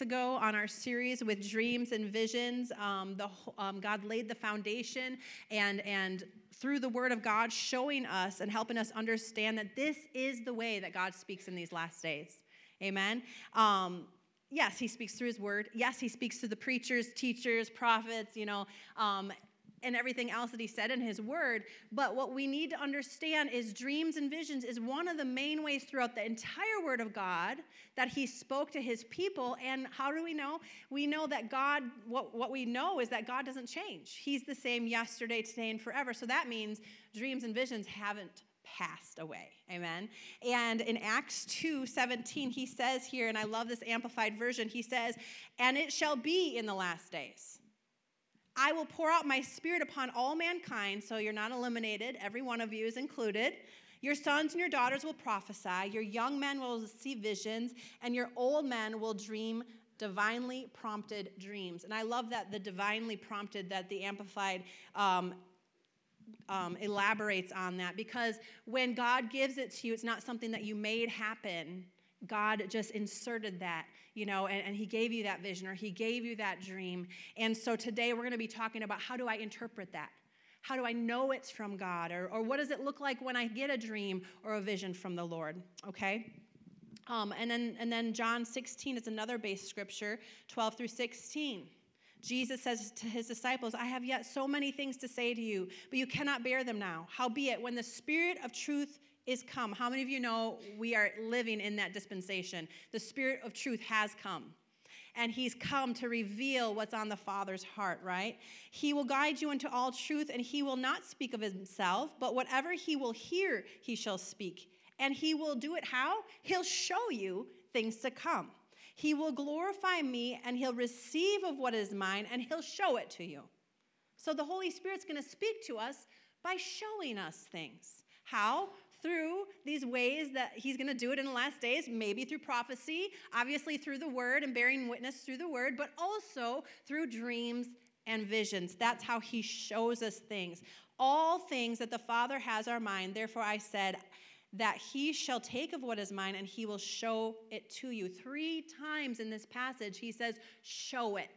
ago on our series with dreams and visions. Um, the, um, God laid the foundation and, and through the word of God, showing us and helping us understand that this is the way that God speaks in these last days. Amen. Um, yes, he speaks through his word. Yes, he speaks to the preachers, teachers, prophets, you know, um, and everything else that he said in his word. But what we need to understand is dreams and visions is one of the main ways throughout the entire word of God that he spoke to his people. And how do we know? We know that God, what, what we know is that God doesn't change. He's the same yesterday, today, and forever. So that means dreams and visions haven't passed away. Amen. And in Acts 2 17, he says here, and I love this amplified version, he says, And it shall be in the last days I will pour out my spirit upon all mankind, so you're not eliminated. Every one of you is included. Your sons and your daughters will prophesy, your young men will see visions, and your old men will dream divinely prompted dreams. And I love that the divinely prompted, that the Amplified um, um, elaborates on that because when God gives it to you, it's not something that you made happen. God just inserted that you know, and, and he gave you that vision or he gave you that dream. And so today we're going to be talking about how do I interpret that? How do I know it's from God? Or, or what does it look like when I get a dream or a vision from the Lord? Okay? Um, and, then, and then John 16 is another base scripture, 12 through 16. Jesus says to his disciples, I have yet so many things to say to you, but you cannot bear them now. Howbeit, when the Spirit of truth is come. How many of you know we are living in that dispensation? The Spirit of truth has come. And he's come to reveal what's on the Father's heart, right? He will guide you into all truth, and he will not speak of himself, but whatever he will hear, he shall speak. And he will do it how? He'll show you things to come. He will glorify me, and he'll receive of what is mine, and he'll show it to you. So the Holy Spirit's to speak to us by showing us things. How? Through these ways that he's going to do it in the last days, maybe through prophecy, obviously through the word and bearing witness through the word, but also through dreams and visions. That's how he shows us things. All things that the Father has are mine. Therefore, I said, that he shall take of what is mine and he will show it to you. Three times in this passage, he says, Show it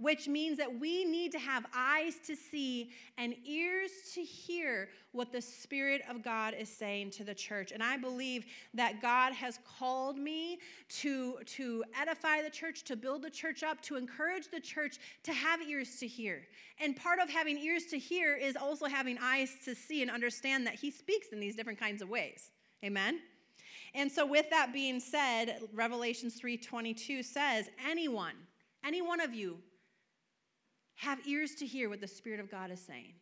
which means that we need to have eyes to see and ears to hear what the Spirit of God is saying to the church. And I believe that God has called me to, to edify the church, to build the church up, to encourage the church to have ears to hear. And part of having ears to hear is also having eyes to see and understand that He speaks in these different kinds of ways. Amen? And so with that being said, Revelations 3:22 says, anyone, any one of you have ears to hear what the Spirit of God is saying.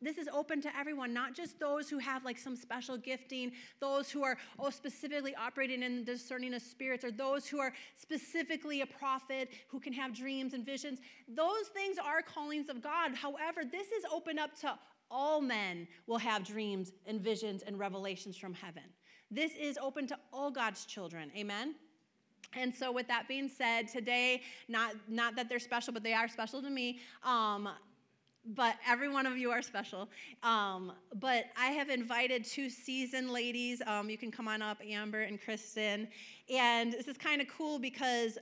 This is open to everyone, not just those who have like some special gifting, those who are oh specifically operating in discerning of spirits, or those who are specifically a prophet who can have dreams and visions. Those things are callings of God. However, this is open up to all men will have dreams and visions and revelations from heaven. This is open to all God's children. Amen. And so, with that being said, today, not, not that they're special, but they are special to me. Um, but every one of you are special. Um, but I have invited two seasoned ladies. Um, you can come on up, Amber and Kristen. And this is kind of cool because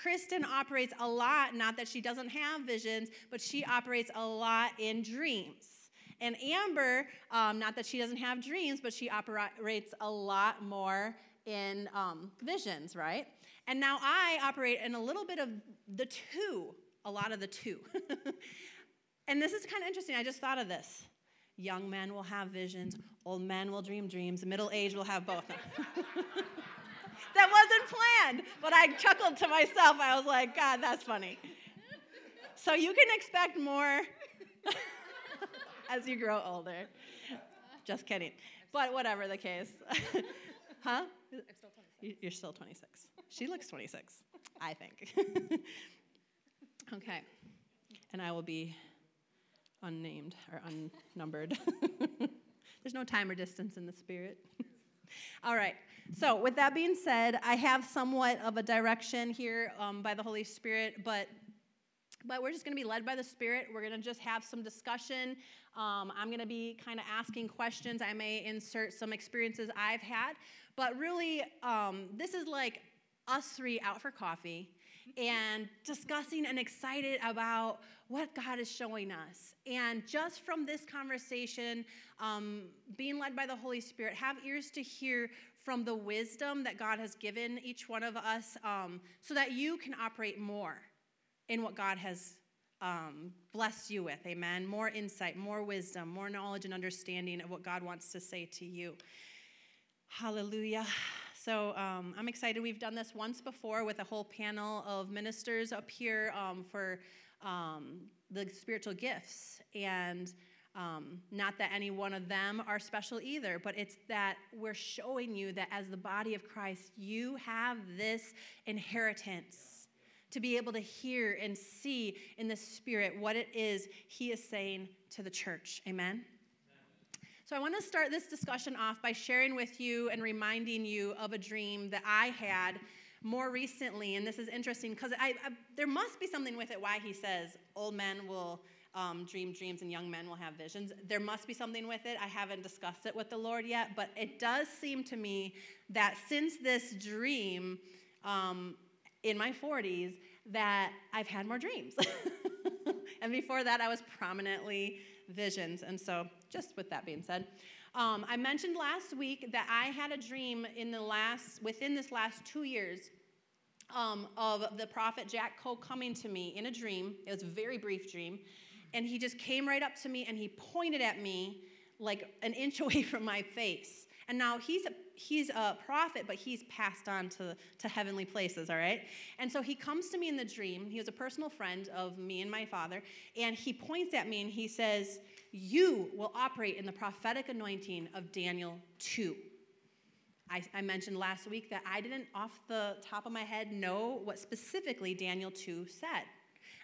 Kristen operates a lot, not that she doesn't have visions, but she operates a lot in dreams. And Amber, um, not that she doesn't have dreams, but she operates a lot more in um, visions, right? And now I operate in a little bit of the two, a lot of the two. and this is kind of interesting. I just thought of this. Young men will have visions, old men will dream dreams, middle age will have both. that wasn't planned, but I chuckled to myself. I was like, God, that's funny. So you can expect more as you grow older. Just kidding. But whatever the case. huh? You're still 26. She looks 26, I think. okay. And I will be unnamed or unnumbered. There's no time or distance in the spirit. All right. So, with that being said, I have somewhat of a direction here um, by the Holy Spirit, but but we're just going to be led by the Spirit. We're going to just have some discussion. Um, I'm going to be kind of asking questions. I may insert some experiences I've had, but really, um, this is like us three out for coffee and discussing and excited about what God is showing us. And just from this conversation, um, being led by the Holy Spirit, have ears to hear from the wisdom that God has given each one of us um, so that you can operate more in what God has um, blessed you with. Amen. More insight, more wisdom, more knowledge and understanding of what God wants to say to you. Hallelujah. So um, I'm excited. We've done this once before with a whole panel of ministers up here um, for um, the spiritual gifts. And um, not that any one of them are special either, but it's that we're showing you that as the body of Christ, you have this inheritance to be able to hear and see in the Spirit what it is He is saying to the church. Amen? So, I want to start this discussion off by sharing with you and reminding you of a dream that I had more recently. And this is interesting because there must be something with it why he says old men will um, dream dreams and young men will have visions. There must be something with it. I haven't discussed it with the Lord yet, but it does seem to me that since this dream um, in my 40s, that I've had more dreams. and before that, I was prominently visions. And so, just with that being said, um, I mentioned last week that I had a dream in the last, within this last two years, um, of the prophet Jack Coe coming to me in a dream. It was a very brief dream, and he just came right up to me and he pointed at me like an inch away from my face. And now he's a, he's a prophet, but he's passed on to, to heavenly places, all right? And so he comes to me in the dream. He was a personal friend of me and my father. And he points at me and he says, You will operate in the prophetic anointing of Daniel 2. I, I, mentioned last week that I didn't, off the top of my head, know what specifically Daniel 2 said.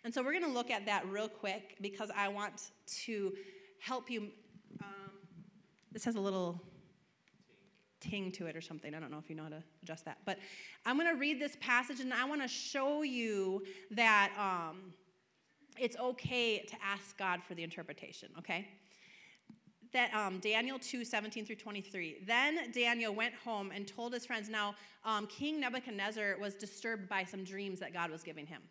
And so we're going to look at that real quick because I want to help you. Um, this has a little ting to it or something. I don't know if you know how to adjust that. But I'm going to read this passage and I want to show you that um, it's okay to ask God for the interpretation, okay? That um, Daniel 2 17 through 23. Then Daniel went home and told his friends. Now, um, King Nebuchadnezzar was disturbed by some dreams that God was giving him.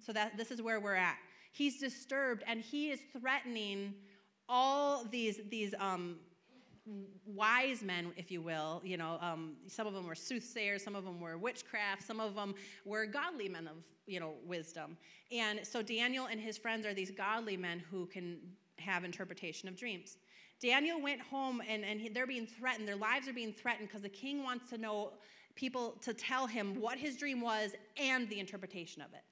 So that this is where we're at. He's disturbed and he is threatening all these, these um, wise men, if you will. You know, um, some of them were soothsayers, some of them were witchcraft, some of them were godly men of you know wisdom. And so Daniel and his friends are these godly men who can have interpretation of dreams. Daniel went home and, and he, they're being threatened. Their lives are being threatened because the king wants to know people to tell him what his dream was and the interpretation of it.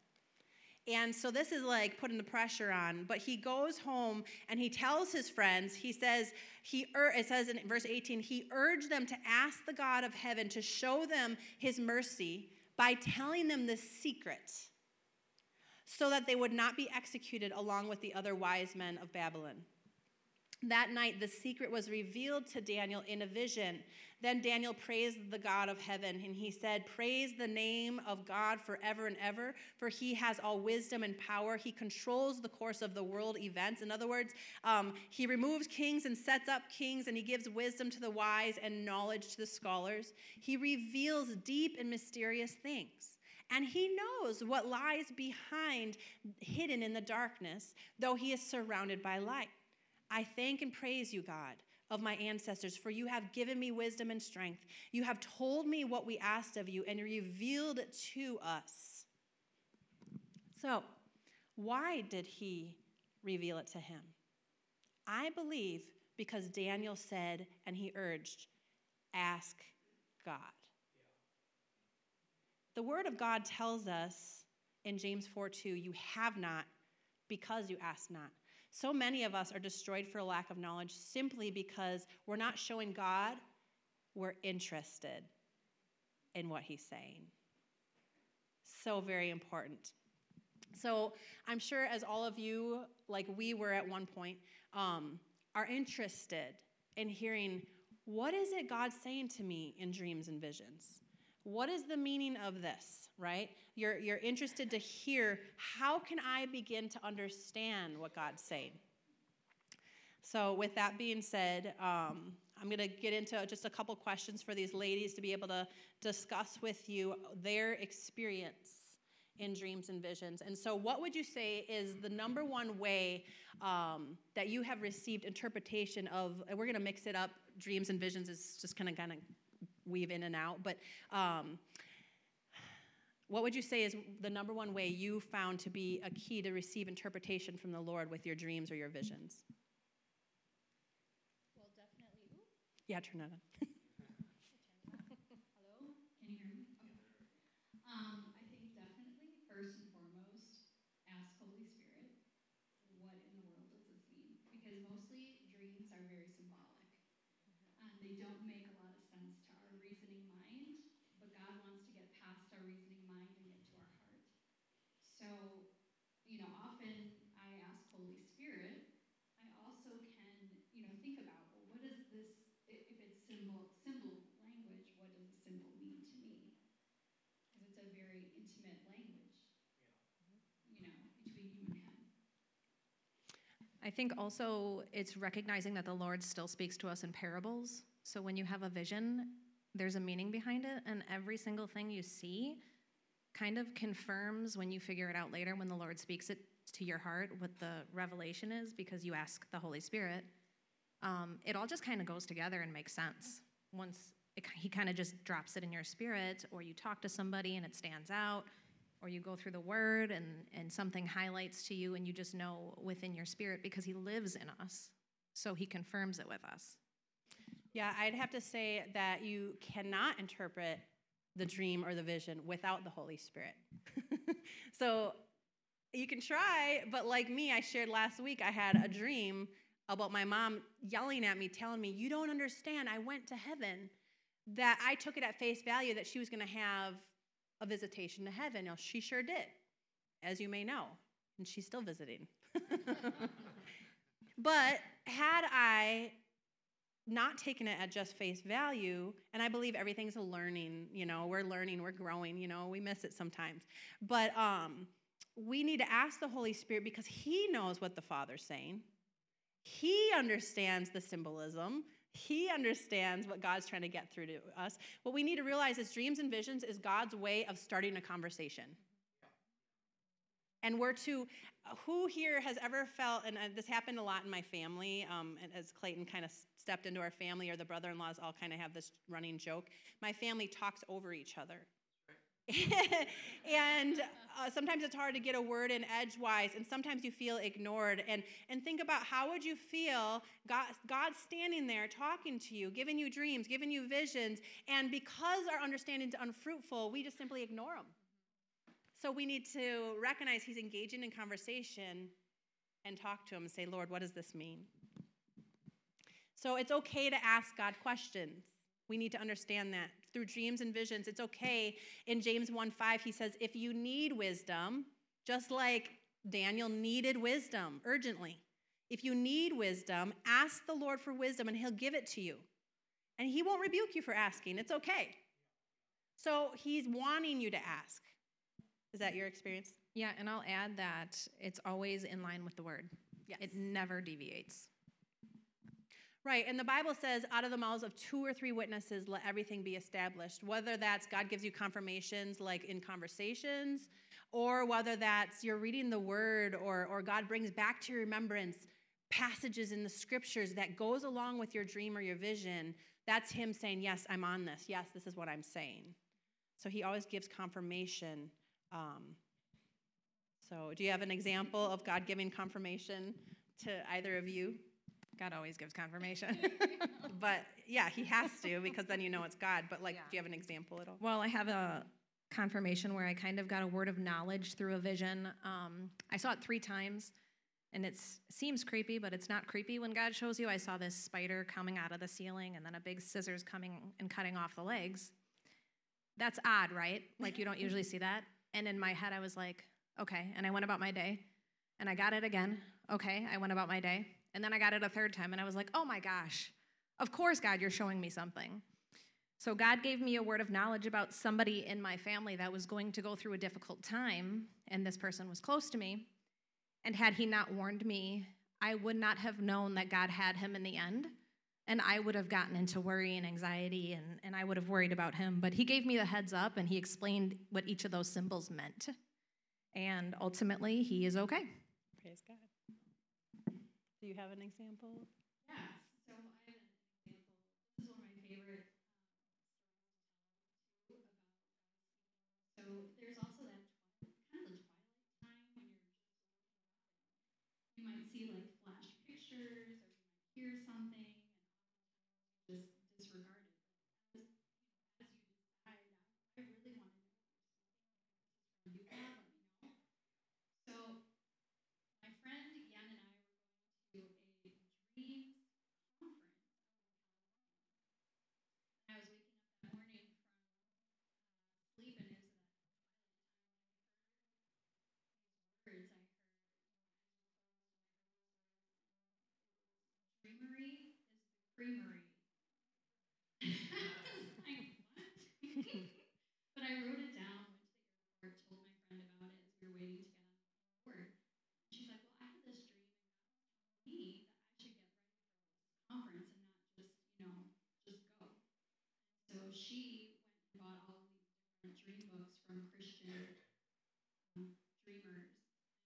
And so this is like putting the pressure on. But he goes home and he tells his friends, he says, he it says in verse 18, he urged them to ask the God of heaven to show them his mercy by telling them the secret so that they would not be executed along with the other wise men of Babylon. That night, the secret was revealed to Daniel in a vision. Then Daniel praised the God of heaven, and he said, Praise the name of God forever and ever, for he has all wisdom and power. He controls the course of the world events. In other words, um, he removes kings and sets up kings, and he gives wisdom to the wise and knowledge to the scholars. He reveals deep and mysterious things. And he knows what lies behind, hidden in the darkness, though he is surrounded by light. I thank and praise you, God, of my ancestors, for you have given me wisdom and strength. You have told me what we asked of you and revealed it to us. So, why did he reveal it to him? I believe because Daniel said and he urged, ask God. The word of God tells us in James 4 2, you have not because you ask not. So many of us are destroyed for lack of knowledge simply because we're not showing God we're interested in what He's saying. So very important. So I'm sure, as all of you, like we were at one point, um, are interested in hearing what is it God's saying to me in dreams and visions? What is the meaning of this, right? You're, you're interested to hear how can I begin to understand what God's saying? So, with that being said, um, I'm going to get into just a couple questions for these ladies to be able to discuss with you their experience in dreams and visions. And so, what would you say is the number one way um, that you have received interpretation of? And we're going to mix it up. Dreams and visions is just kind of kind of weave in and out, but. Um, what would you say is the number one way you found to be a key to receive interpretation from the Lord with your dreams or your visions? Well, definitely. Ooh. Yeah, turn it on. Hello, can you hear me? Okay. Um, I think definitely first and foremost, ask Holy Spirit, what in the world does this mean? Because mostly dreams are very symbolic. Um, they don't make a lot of sense to our reasoning mind, but God wants to get past our reasoning mind and get to our heart. So, you know, often I ask Holy Spirit. I also can, you know, think about, well, what is this? i- If it's symbol, symbol language, what does a symbol mean to me? Because it's a very intimate language, you know, between you and Him. I think also it's recognizing that the Lord still speaks to us in parables. So when you have a vision, there's a meaning behind it, and every single thing you see kind of confirms when you figure it out later when the Lord speaks it to your heart what the revelation is because you ask the Holy Spirit. Um, it all just kind of goes together and makes sense. Once it, he kind of just drops it in your spirit, or you talk to somebody and it stands out, or you go through the word and, and something highlights to you and you just know within your spirit because he lives in us. So he confirms it with us. Yeah, I'd have to say that you cannot interpret the dream or the vision without the Holy Spirit. so you can try, but like me, I shared last week, I had a dream about my mom yelling at me, telling me, You don't understand. I went to heaven. That I took it at face value that she was going to have a visitation to heaven. Now, she sure did, as you may know, and she's still visiting. but had I not taken it at just face value and i believe everything's a learning you know we're learning we're growing you know we miss it sometimes but um, we need to ask the holy spirit because he knows what the father's saying he understands the symbolism he understands what god's trying to get through to us. What we need to realize is dreams and visions is god's way of starting a conversation. And we're to who here has ever felt and uh, this happened a lot in my family um, as clayton kind of stepped into our family or the brother-in-laws all kind of have this running joke my family talks over each other and uh, sometimes it's hard to get a word in edgewise and sometimes you feel ignored and and think about how would you feel god god standing there talking to you giving you dreams giving you visions and because our understanding is unfruitful we just simply ignore them so we need to recognize he's engaging in conversation and talk to him and say, Lord, what does this mean? So it's okay to ask God questions. We need to understand that. Through dreams and visions, it's okay. In James 1 5, he says, if you need wisdom, just like Daniel needed wisdom urgently, if you need wisdom, ask the Lord for wisdom and he'll give it to you. And he won't rebuke you for asking. It's okay. So he's wanting you to ask. Is that your experience? Yeah, and I'll add that it's always in line with the word. Yes. It never deviates. Right, and the Bible says, out of the mouths of two or three witnesses, let everything be established. Whether that's God gives you confirmations like in conversations, or whether that's you're reading the word, or, or God brings back to your remembrance passages in the scriptures that goes along with your dream or your vision, that's Him saying, Yes, I'm on this. Yes, this is what I'm saying. So He always gives confirmation. Um, so, do you have an example of God giving confirmation to either of you? God always gives confirmation. but yeah, he has to because then you know it's God. But like, Yeah. do you have an example at all? well, I have a confirmation where I kind of got a word of knowledge through a vision. Um, I saw it three times, and it seems creepy, but it's not creepy when God shows you. I saw this spider coming out of the ceiling, and then a big scissors coming and cutting off the legs. That's odd, right? Like you don't usually see that. And in my head, I was like, okay. And I went about my day, and I got it again. Okay, I went about my day. And then I got it a third time, and I was like, oh my gosh, of course, God, you're showing me something. So God gave me a word of knowledge about somebody in my family that was going to go through a difficult time, and this person was close to me. And had he not warned me, I would not have known that God had him in the end. And I would have gotten into worry and anxiety, and, and I would have worried about him. But he gave me the heads up and he explained what each of those symbols meant. And ultimately, he is okay. Praise God. Do you have an example? Yeah. So I have an example. This is one of my favorite. Um, about so there's also that twi- kind of the twilight time when you're just you might see like flash pictures or you might hear something and just disregard it. But as, you know, as you decide, I, I really want to know if you're speaking. If this is from you, God, let me know. So my friend Yan and I were going to a dreams conference out in California. And I was waking up that morning from uh, sleep, and it was that twilight time. And I heard these words. I heard, "Dreamery is the creamery." I was like, "What?" but I wrote it down. Went to the airport, told my friend about it as we were waiting to get on the board. She's like, "Well, I had this dream, and me that I should get ready for this conference and not just, you know, just go." So she went and bought all of these different dream books from Christian um, dreamers.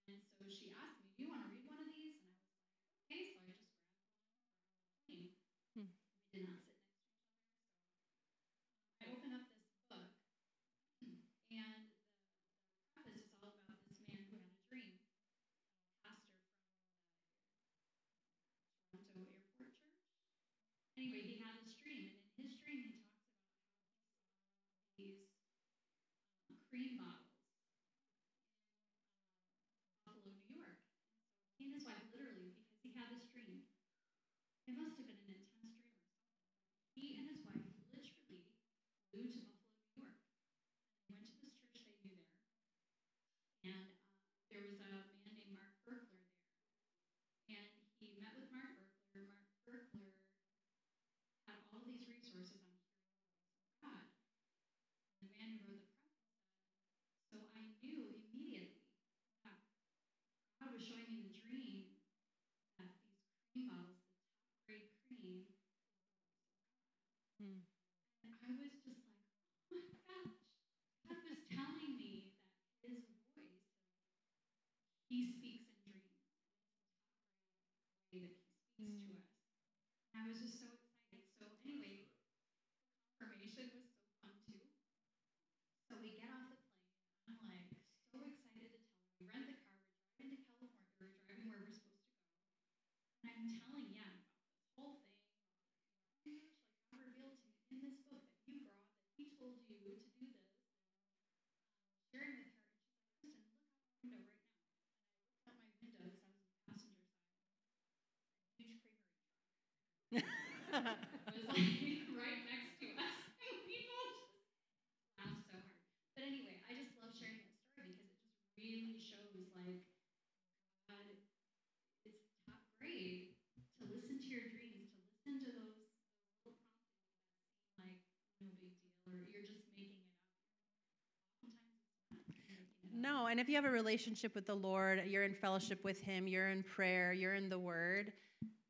And so she asked me, "Do you want to read one of these?" And I was like, "Okay." So I just grabbed one for our plane. Hmm. We did not sit next to each other, so um, I opened up this book, and the, the preface is all about this man who had a dream, a pastor from the Toronto Airport Church. Anyway, he had this dream, and in his dream, he talks about how he saw these cream bottles in Buffalo, New York. He and his wife, literally, because he had this dream, it must have been an intense dream or something. He and his wife literally flew to Buffalo, New York. And they went to this church they knew there. And uh, there was a man named Mark Virkler there. And he met with Mark Virkler. Mark Virkler had all these resources on hearing the voice of God. And the man who wrote the preface said, So I knew immediately that God was showing me in the dream that these cream bottles, the top grade cream, Hmm. and I was just like, oh my gosh. God was telling me that his voice, he speaks in dreams. This is the top grade way that he speaks to us. And I was just so excited. So anyway, the confirmation was so fun too. So we get off the plane. I'm like so excited to tell her. We rent the car. We're driving to California. We're driving where we're supposed to go. And I'm telling Yan about this whole thing. About, you know, oh my gosh, like God revealed to me in this book that you brought, that He told you to do this, and um, sharing with her. And she's like, Kristen, look out the window right now. And I looked out my window because I was in the passenger side. A huge creamery truck was like right next to us. Just laughed so hard. But anyway, I just love sharing that story because it just really shows like God, it's top grade to listen to your dreams, to listen to those, little promptings that like no big deal or you're just making it up. It. No, and if you have a relationship with the Lord, you're in fellowship with Him, you're in prayer, you're in the Word,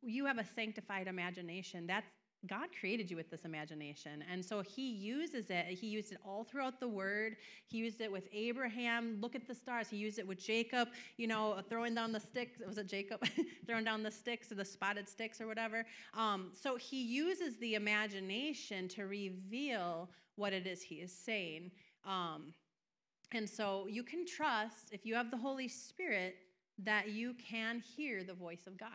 you have a sanctified imagination. That's God created you with this imagination. And so he uses it. He used it all throughout the word. He used it with Abraham. Look at the stars. He used it with Jacob, you know, throwing down the sticks. Was it Jacob? throwing down the sticks or the spotted sticks or whatever. Um, so he uses the imagination to reveal what it is he is saying. Um, and so you can trust, if you have the Holy Spirit, that you can hear the voice of God.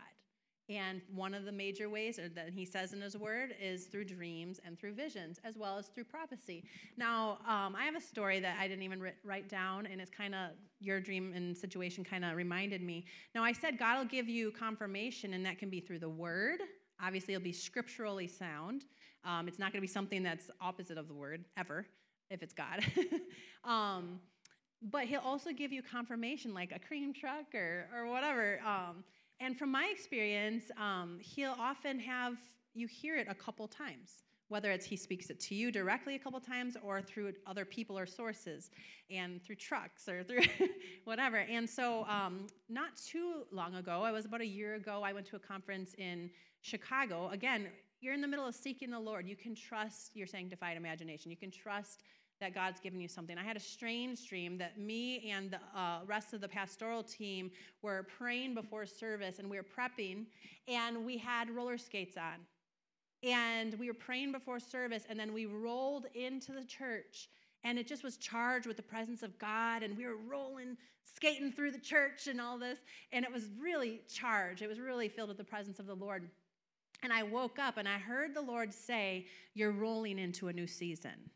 And one of the major ways that he says in his word is through dreams and through visions, as well as through prophecy. Now, um, I have a story that I didn't even writ- write down, and it's kind of your dream and situation kind of reminded me. Now, I said God will give you confirmation, and that can be through the word. Obviously, it'll be scripturally sound. Um, it's not going to be something that's opposite of the word, ever, if it's God. um, but he'll also give you confirmation like a cream truck or, or whatever um, and from my experience um, he'll often have you hear it a couple times whether it's he speaks it to you directly a couple times or through other people or sources and through trucks or through whatever. And so um, not too long ago i was about a year ago i went to a conference in chicago. Again you're in the middle of seeking the Lord, you can trust your sanctified imagination. You can trust that God's given you something. I had a strange dream that me and the uh, rest of the pastoral team were praying before service and we were prepping and we had roller skates on. And we were praying before service and then we rolled into the church and it just was charged with the presence of God and we were rolling skating through the church and all this and it was really charged. It was really filled with the presence of the Lord. And I woke up and I heard the Lord say, "You're rolling into a new season."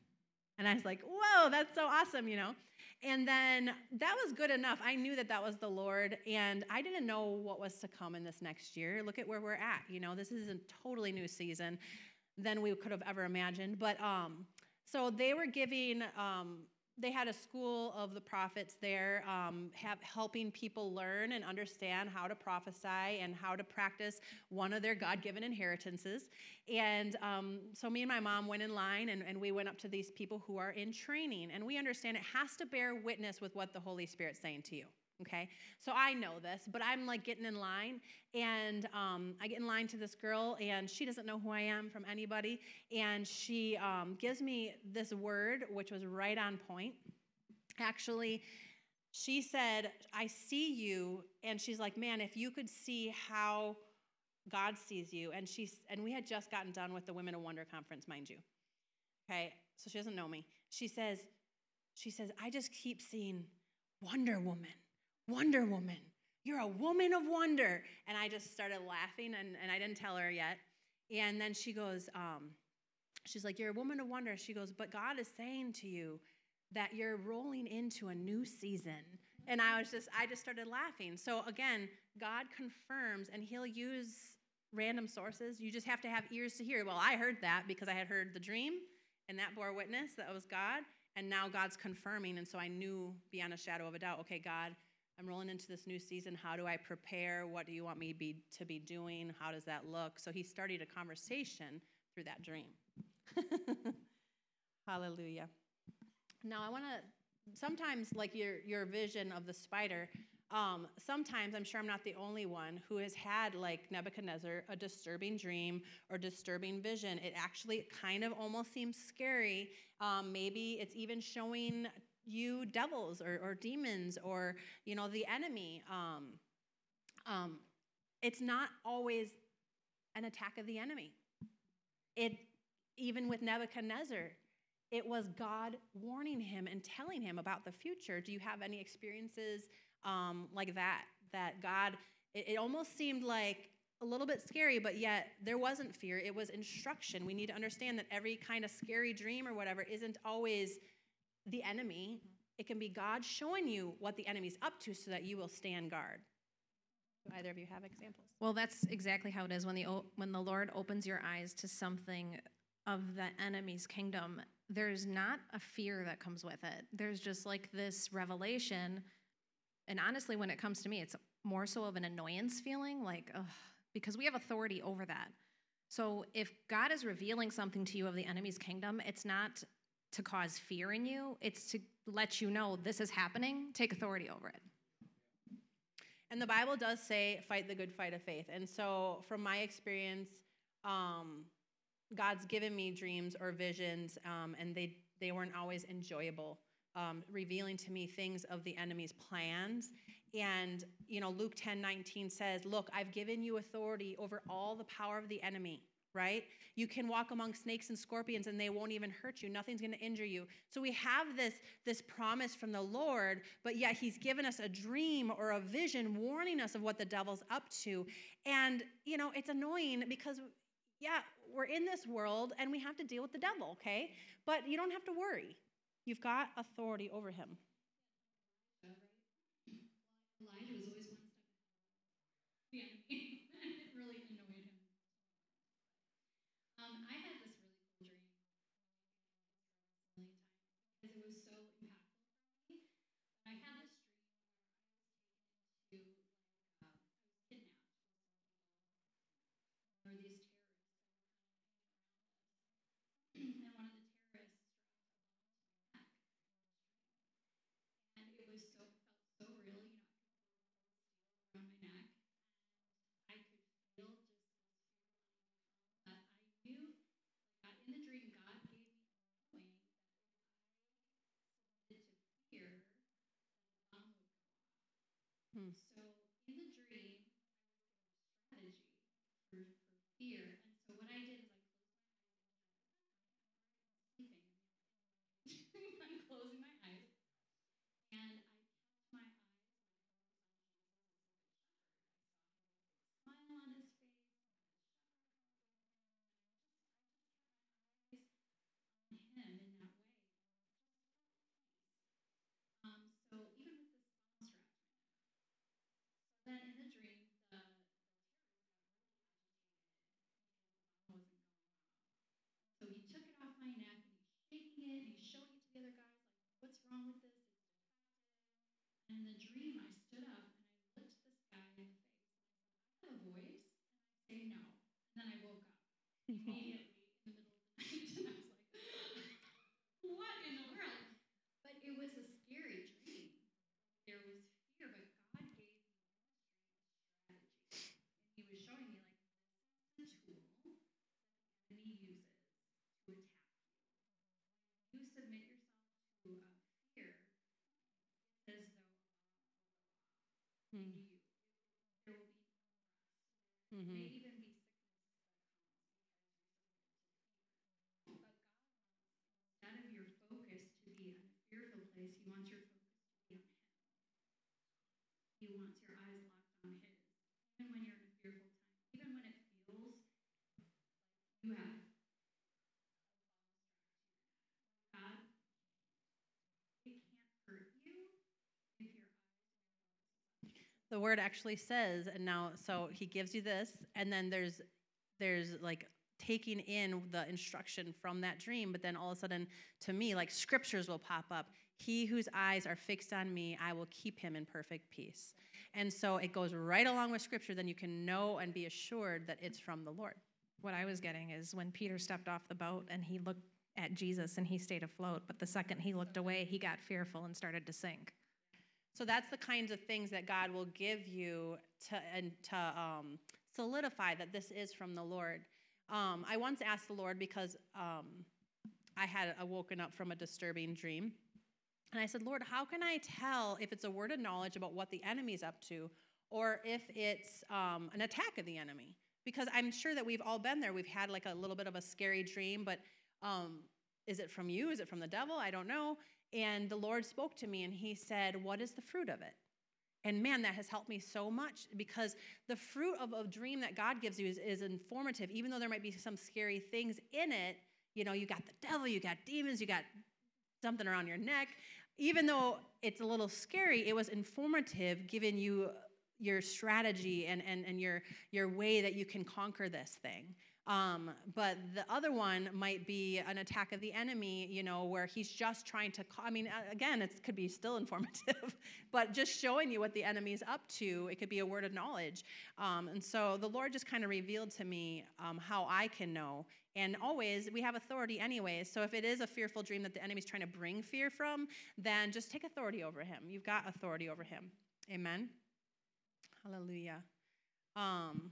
And I was like, whoa, that's so awesome, you know? And then that was good enough. I knew that that was the Lord, and I didn't know what was to come in this next year. Look at where we're at. You know, this is a totally new season than we could have ever imagined. But um, so they were giving um, they had a school of the prophets there, um, have, helping people learn and understand how to prophesy and how to practice one of their God given inheritances. And um, so me and my mom went in line and, and we went up to these people who are in training. And we understand it has to bear witness with what the Holy Spirit's saying to you. Okay, so I know this, but I'm like getting in line, and um, I get in line to this girl, and she doesn't know who I am from anybody, and she um, gives me this word, which was right on point. Actually, she said, I see you, and she's like, Man, if you could see how God sees you, and she's, and we had just gotten done with the Women of Wonder conference, mind you. Okay, so she doesn't know me. She says, she says, I just keep seeing Wonder Woman. Wonder Woman. You're a woman of wonder. And I just started laughing, and, and I didn't tell her yet. And then she goes, um, She's like, You're a woman of wonder. She goes, But God is saying to you that you're rolling into a new season. And I was just, I just started laughing. So again, God confirms, and He'll use random sources. You just have to have ears to hear. Well, I heard that because I had heard the dream, and that bore witness that was God. And now God's confirming. And so I knew beyond a shadow of a doubt, okay, God, I'm rolling into this new season. How do I prepare? What do you want me be, to be doing? How does that look? So he started a conversation through that dream. Hallelujah. Now I want to sometimes like your your vision of the spider. Um, sometimes I'm sure I'm not the only one who has had like Nebuchadnezzar a disturbing dream or disturbing vision. It actually kind of almost seems scary. Um, maybe it's even showing you devils or, or demons or you know the enemy um, um, it's not always an attack of the enemy it even with nebuchadnezzar it was god warning him and telling him about the future do you have any experiences um, like that that god it, it almost seemed like a little bit scary, but yet there wasn't fear. It was instruction. We need to understand that every kind of scary dream or whatever isn't always the enemy. It can be God showing you what the enemy's up to so that you will stand guard. Do either of you have examples? Well, that's exactly how it is when the when the Lord opens your eyes to something of the enemy's kingdom. There's not a fear that comes with it. There's just like this revelation. And honestly, when it comes to me, it's more so of an annoyance feeling, like, ugh, because we have authority over that. So if God is revealing something to you of the enemy's kingdom, it's not to cause fear in you, it's to let you know this is happening, take authority over it. And the Bible does say, fight the good fight of faith. And so, from my experience, um, God's given me dreams or visions, um, and they, they weren't always enjoyable, um, revealing to me things of the enemy's plans. And, you know, Luke 10 19 says, Look, I've given you authority over all the power of the enemy right? You can walk among snakes and scorpions and they won't even hurt you. Nothing's going to injure you. So we have this this promise from the Lord, but yet he's given us a dream or a vision warning us of what the devil's up to. And, you know, it's annoying because yeah, we're in this world and we have to deal with the devil, okay? But you don't have to worry. You've got authority over him. um, these terrorists. And one of the terrorists struck a bomb on my neck. And it was so, felt so real, you know, I could feel the steel around my neck. And I could feel just this that I knew, that in the dream, God gave me a knowing that if I submitted to fear, the bomb would go off. Hmm. So in the dream, I was given a strategy through fear the other guys like, what's wrong with this? And in the dream, I stood up and I looked this guy in the face and I said, I have a voice. And I say no. And then I woke up immediately in the middle of the night and I was like, what in the world? But it was a scary dream. There was fear, but God gave me in the dream a strategy. And He was showing me, like, this is a tool that the enemy uses to attack you. When you submit yourself to uh, fear, it's as though a bomb will go off Hmm. in you. There will be no rest. There Mhm. may even be sickness that comes because you're submitted to the fear. But God wants instead of your focus to be in a fearful place, He wants your focus to be on Him. He wants your focus to be on Him. He wants your eyes locked on His. Even when you're in a fearful time, even when it feels like you have a bomb strapped to your neck. God, it can't hurt you if your eyes and your focus is on Jesus. The word actually says, and now, so he gives you this, and then there's, there's like taking in the instruction from that dream, but then all of a sudden, to me, like scriptures will pop up. He whose eyes are fixed on me, I will keep him in perfect peace. And so it goes right along with scripture, then you can know and be assured that it's from the Lord. What I was getting is when Peter stepped off the boat and he looked at Jesus and he stayed afloat, but the second he looked away, he got fearful and started to sink. So that's the kinds of things that God will give you to and to um, solidify that this is from the Lord. Um, I once asked the Lord because um, I had woken up from a disturbing dream, and I said, Lord, how can I tell if it's a word of knowledge about what the enemy's up to, or if it's um, an attack of the enemy? Because I'm sure that we've all been there. We've had like a little bit of a scary dream, but um, is it from you? Is it from the devil? I don't know. And the Lord spoke to me and he said, What is the fruit of it? And man, that has helped me so much because the fruit of a dream that God gives you is, is informative, even though there might be some scary things in it. You know, you got the devil, you got demons, you got something around your neck. Even though it's a little scary, it was informative, giving you your strategy and, and, and your, your way that you can conquer this thing. Um, but the other one might be an attack of the enemy, you know, where he's just trying to, I mean, again, it could be still informative, but just showing you what the enemy's up to. It could be a word of knowledge. Um, and so the Lord just kind of revealed to me um, how I can know. And always, we have authority anyways. So if it is a fearful dream that the enemy's trying to bring fear from, then just take authority over him. You've got authority over him. Amen. Hallelujah. Um,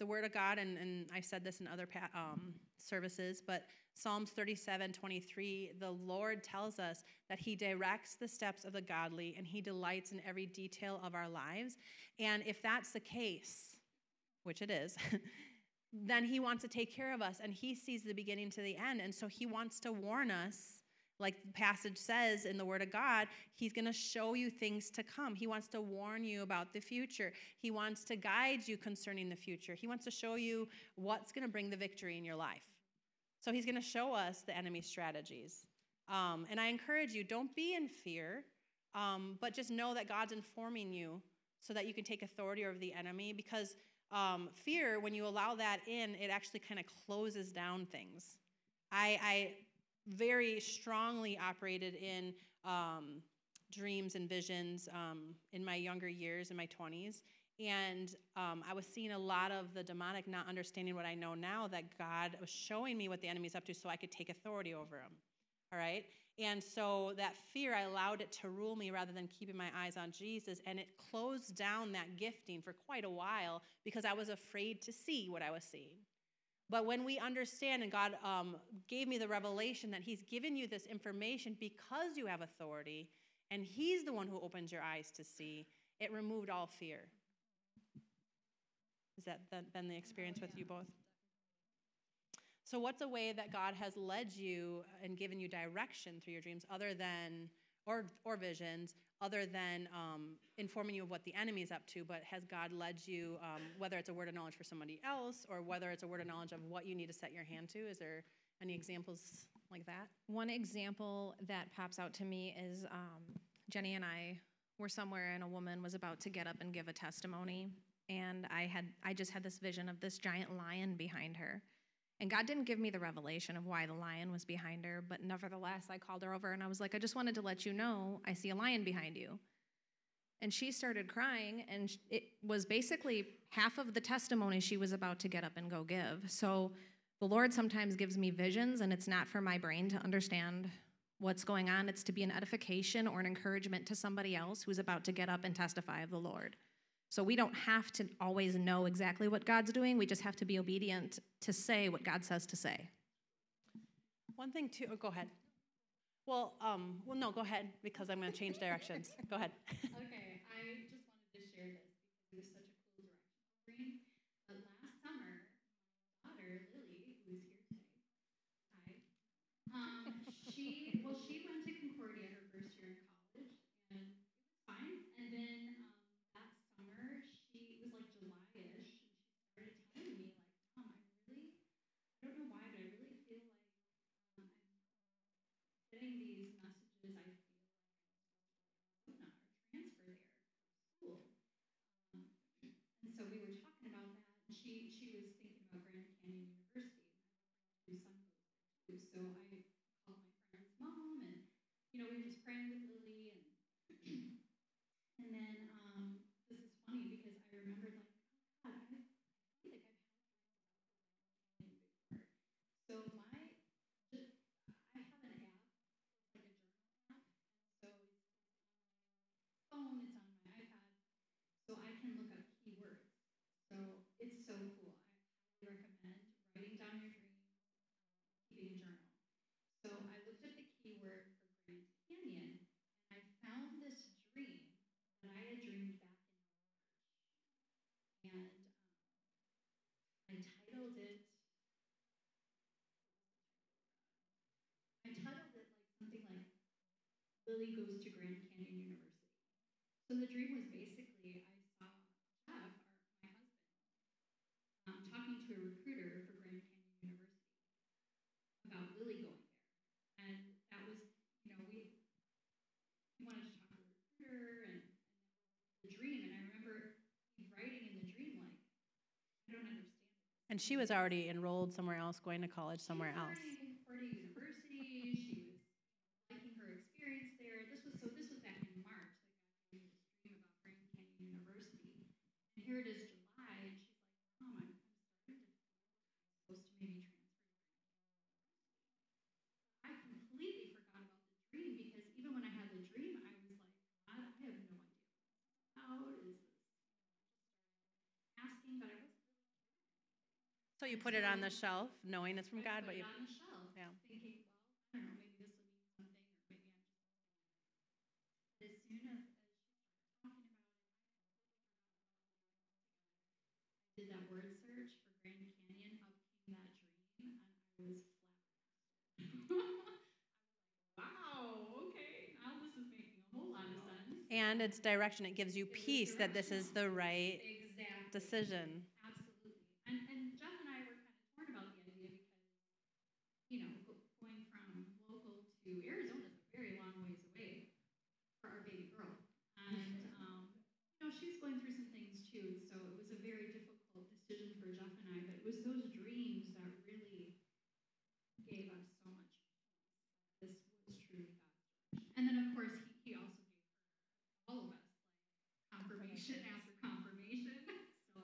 the word of God, and, and I said this in other um, services, but Psalms 37 23, the Lord tells us that He directs the steps of the godly and He delights in every detail of our lives. And if that's the case, which it is, then He wants to take care of us and He sees the beginning to the end. And so He wants to warn us like the passage says in the Word of God, He's going to show you things to come. He wants to warn you about the future. He wants to guide you concerning the future. He wants to show you what's going to bring the victory in your life. So He's going to show us the enemy's strategies. Um, and I encourage you, don't be in fear, um, but just know that God's informing you so that you can take authority over the enemy because um, fear, when you allow that in, it actually kind of closes down things. I, I very strongly operated in um, dreams and visions um, in my younger years, in my 20s. And um, I was seeing a lot of the demonic not understanding what I know now that God was showing me what the enemy's up to so I could take authority over him. All right? And so that fear, I allowed it to rule me rather than keeping my eyes on Jesus. And it closed down that gifting for quite a while because I was afraid to see what I was seeing. But when we understand, and God um, gave me the revelation that He's given you this information because you have authority, and He's the one who opens your eyes to see. It removed all fear. Has that been the experience with you both? So, what's a way that God has led you and given you direction through your dreams, other than or or visions, other than um, informing you of what the enemy is up to? But has God led you, um, whether it's a word of knowledge for somebody else, or whether it's a word of knowledge of what you need to set your hand to? Is there any examples like that? One example that pops out to me is um, Jenny and I were somewhere, and a woman was about to get up and give a testimony, and I had I just had this vision of this giant lion behind her and God didn't give me the revelation of why the lion was behind her, but nevertheless, I called her over and I was like, I just wanted to let you know I see a lion behind you. And she started crying, and it was basically half of the testimony she was about to get up and go give. So the Lord sometimes gives me visions, and it's not for my brain to understand what's going on, it's to be an edification or an encouragement to somebody else who's about to get up and testify of the Lord. So we don't have to always know exactly what God's doing. We just have to be obedient to say what God says to say. One thing too. Oh, go ahead. Well, um, well, no, go ahead because I'm going to change directions. go ahead. okay, I just wanted to share this because it was such a cool direction for me. But last summer, my daughter Lily, who is here today, hi. Um, she well, she went to Concordia her first year in college, and it was fine. And then Lily goes to Grand Canyon University. So the dream was basically I saw Jeff, our, my husband, um, talking to a recruiter for Grand Canyon University about Lily going there. And that was, you know, we, we wanted to talk to the recruiter and, and the dream. And I remember writing in the dream, like, I don't understand. And she was already enrolled somewhere else, going to college somewhere else. Here it is July, and she's like, Mom, I'm, I'm starting to feel like I'm supposed to maybe transfer I completely forgot about the dream because even when I had the dream, I was like, I, I have no idea. How is this? Asking, but I wasn't really So you put it on the shelf, knowing it's from I God, but you on the shelf, yeah. thinking, well, I don't know, maybe this will mean something, or maybe I'm just. As soon as did that word search for Grand Canyon, up came that dream, and I was flabbergasted. wow, okay, now this is making a whole lot of sense. And it's direction. It gives you It peace that this is the right exactly. decision. Absolutely. And, and Jeff and I were kind of torn about the idea because, you know, going from local to Arizona is a very long ways away for our baby girl. And, um, you know, she was going through some things too, so it was a very difficult decision for Jeff and I, but it was those dreams that really gave us so much. This was truly God's And then, of course, he, he also gave all of us like confirmation after confirmation. So,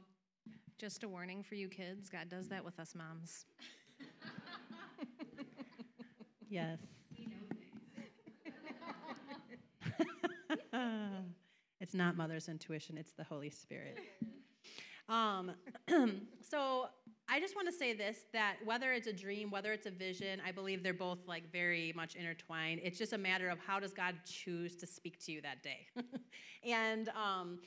Just a warning for you kids God does that with us moms. yes. We know things. it's not mother's intuition, it's the Holy Spirit. Um, so I I just want to say this that whether it's a dream, whether it's a vision, I believe they're both like very much intertwined. It's just a matter of how does God choose to speak to you that day. and um,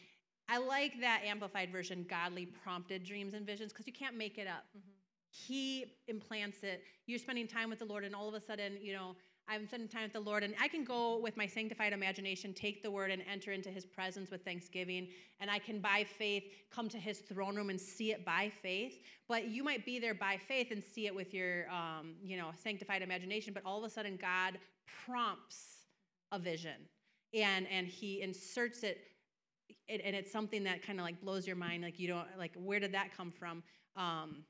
I like that amplified version, godly prompted dreams and visions, because you can't make it up. Mm-hmm. He implants it. You're spending time with the Lord, and all of a sudden, you know, I'm spending time with the Lord, and I can go with my sanctified imagination, take the word, and enter into his presence with thanksgiving. And I can, by faith, come to his throne room and see it by faith. But you might be there by faith and see it with your, um, you know, sanctified imagination. But all of a sudden, God prompts a vision, and and he inserts it, and it's something that kind of like blows your mind. Like you don't like, where did that come from? Um,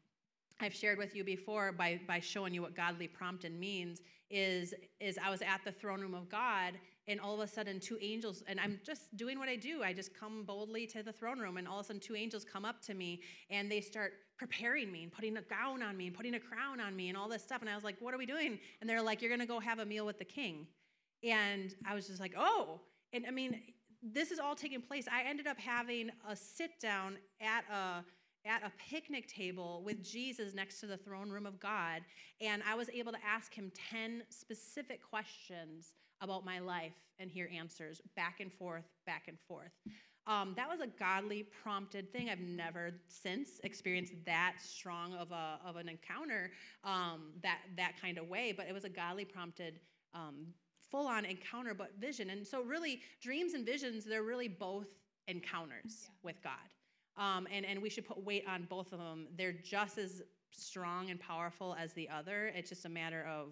I've shared with you before by, by showing you what godly prompting means is, is I was at the throne room of God and all of a sudden two angels, and I'm just doing what I do. I just come boldly to the throne room and all of a sudden two angels come up to me and they start preparing me and putting a gown on me and putting a crown on me and all this stuff. And I was like, what are we doing? And they're like, you're going to go have a meal with the king. And I was just like, oh. And I mean, this is all taking place. I ended up having a sit down at a at a picnic table with Jesus next to the throne room of God, and I was able to ask him 10 specific questions about my life and hear answers back and forth, back and forth. Um, that was a godly prompted thing. I've never since experienced that strong of, a, of an encounter um, that, that kind of way, but it was a godly prompted um, full on encounter, but vision. And so, really, dreams and visions, they're really both encounters yeah. with God. Um, and, and we should put weight on both of them. They're just as strong and powerful as the other. It's just a matter of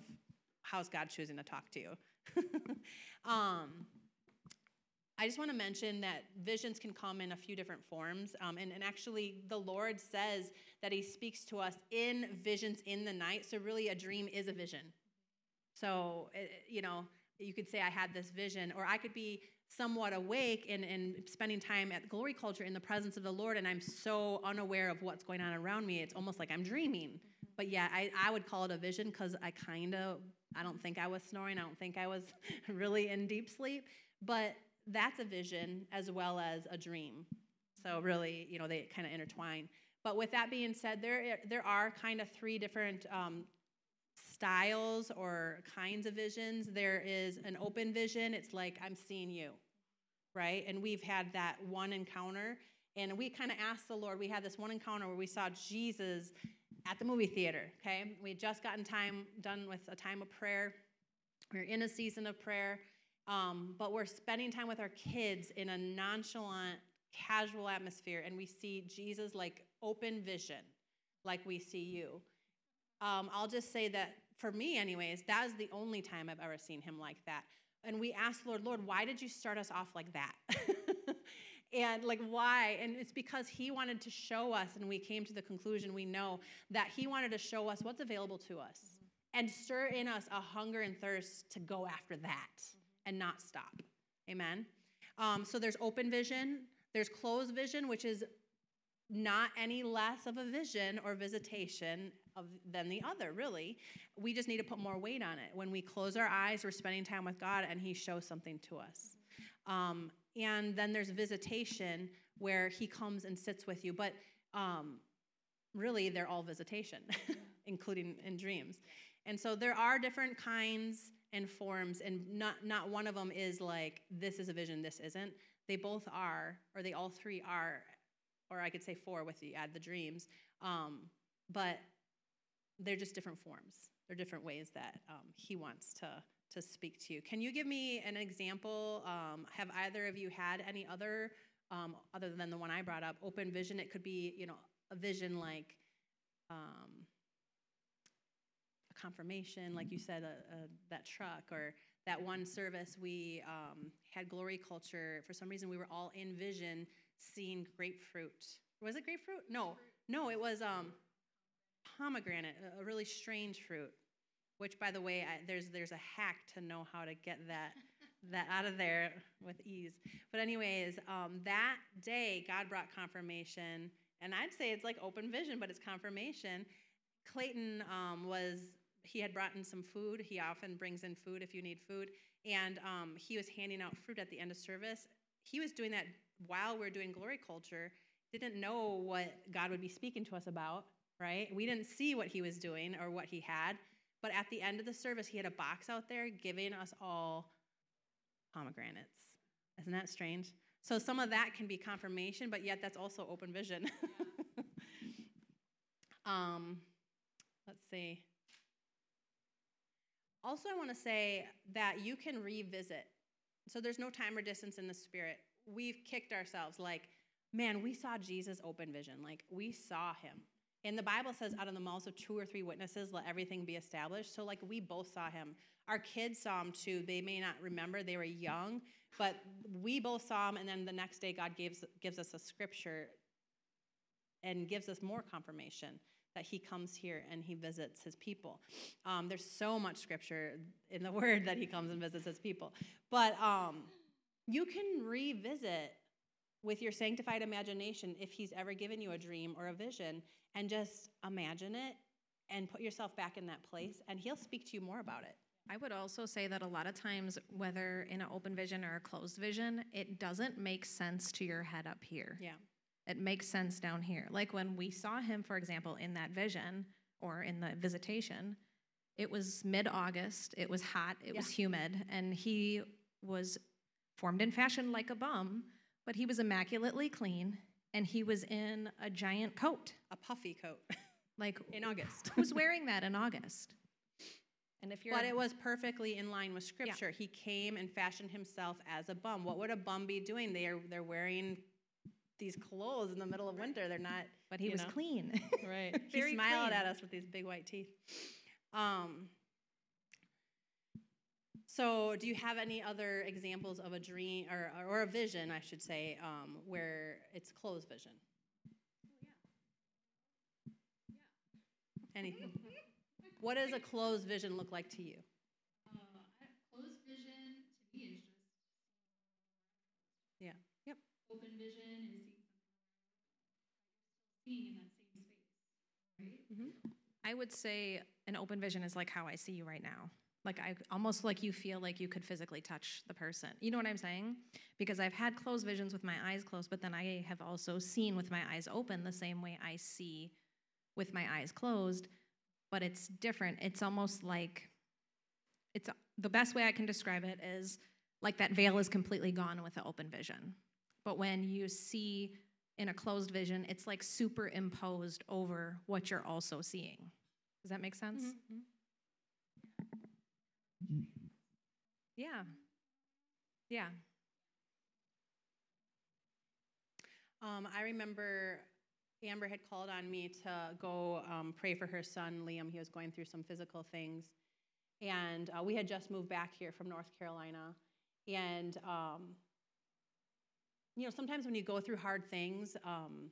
how's God choosing to talk to you. um, I just want to mention that visions can come in a few different forms. Um, and, and actually, the Lord says that He speaks to us in visions in the night. So, really, a dream is a vision. So, it, you know, you could say, I had this vision, or I could be somewhat awake and, and spending time at glory culture in the presence of the Lord, and I'm so unaware of what's going on around me, it's almost like I'm dreaming. Mm-hmm. But yeah, I, I would call it a vision because I kind of, I don't think I was snoring. I don't think I was really in deep sleep. But that's a vision as well as a dream. So really, you know, they kind of intertwine. But with that being said, there, there are kind of three different um, styles or kinds of visions. There is an open vision, it's like, I'm seeing you, right? And we've had that one encounter. And we kind of asked the Lord, we had this one encounter where we saw Jesus at the movie theater, okay? We had just gotten time done with a time of prayer. We are in a season of prayer, um, but we're spending time with our kids in a nonchalant, casual atmosphere, and we see Jesus like open vision, like we see you. Um, I'll just say that for me, anyways, that is the only time I've ever seen him like that. And we asked Lord, Lord, why did you start us off like that? and like why and it's because he wanted to show us and we came to the conclusion we know that he wanted to show us what's available to us mm-hmm. and stir in us a hunger and thirst to go after that mm-hmm. and not stop amen um, so there's open vision there's closed vision which is not any less of a vision or visitation of, than the other, really. We just need to put more weight on it. When we close our eyes, we're spending time with God and He shows something to us. Um, and then there's visitation where He comes and sits with you. But um, really, they're all visitation, including in dreams. And so there are different kinds and forms, and not, not one of them is like, this is a vision, this isn't. They both are, or they all three are or I could say four with the add the dreams. Um, but they're just different forms. They're different ways that um, he wants to to speak to you. Can you give me an example? Um, have either of you had any other, um, other than the one I brought up, open vision? It could be, you know, a vision like um, a confirmation, like you said, a, a, that truck, or that one service we um, had glory culture. For some reason, we were all in vision seeing grapefruit. Was it grapefruit? No, no, it was um, pomegranate, a really strange fruit. Which, by the way, I, there's there's a hack to know how to get that that out of there with ease. But anyways, um, that day God brought confirmation, and I'd say it's like open vision, but it's confirmation. Clayton um, was he had brought in some food. He often brings in food if you need food, and um, he was handing out fruit at the end of service. He was doing that while we are doing glory culture, didn't know what God would be speaking to us about. Right? We didn't see what he was doing or what he had, but at the end of the service, he had a box out there giving us all pomegranates. Isn't that strange? So some of that can be confirmation, but yet that's also open vision. um, let's see. Also, I want to say that you can revisit. So there's no time or distance in the spirit. We've kicked ourselves like, man, we saw Jesus open vision. Like, we saw him. And the Bible says, out of the mouths of two or three witnesses, let everything be established. So, like, we both saw him. Our kids saw him too. They may not remember, they were young, but we both saw him. And then the next day, God gives, gives us a scripture and gives us more confirmation that he comes here and he visits his people. Um, there's so much scripture in the word that he comes and visits his people. But um, you can revisit with your sanctified imagination if he's ever given you a dream or a vision and just imagine it and put yourself back in that place and he'll speak to you more about it. I would also say that a lot of times, whether in an open vision or a closed vision, it doesn't make sense to your head up here. Yeah. It makes sense down here. Like when we saw him, for example, in that vision or in the visitation, it was mid August, it was hot, it was humid, and he was formed and fashioned like a bum, but he was immaculately clean and he was in a giant coat. A puffy coat Like, in August. who's wearing that in August? And if you're But it was perfectly in line with scripture. He came and fashioned himself as a bum. What would a bum be doing? They are they're wearing these clothes in the middle of winter. They're not but he you was know. clean. right. he Very smiled clean. at us with these big white teeth. Um, so, do you have any other examples of a dream or, or a vision, I should say, um, where it's closed vision? Yeah. Anything? What does a closed vision look like to you? Uh, closed vision to me is just Yeah. Yep. open vision is seeing in that same space, right? I would say an open vision is like how I see you right now. Like I almost like you feel like you could physically touch the person. You know what I'm saying? Because I've had closed visions with my eyes closed, but then I have also seen with my eyes open the same way I see with my eyes closed, but it's different. It's almost like it's the best way I can describe it is like that veil is completely gone with the open vision. But when you see in a closed vision, it's like superimposed over what you're also seeing. Does that make sense? Mhm. Yeah. Yeah. Um, I remember Amber had called on me to go um, pray for her son, Liam. He was going through some physical things. And uh, we had just moved back here from North Carolina. And, um, you know, sometimes when you go through hard things, um,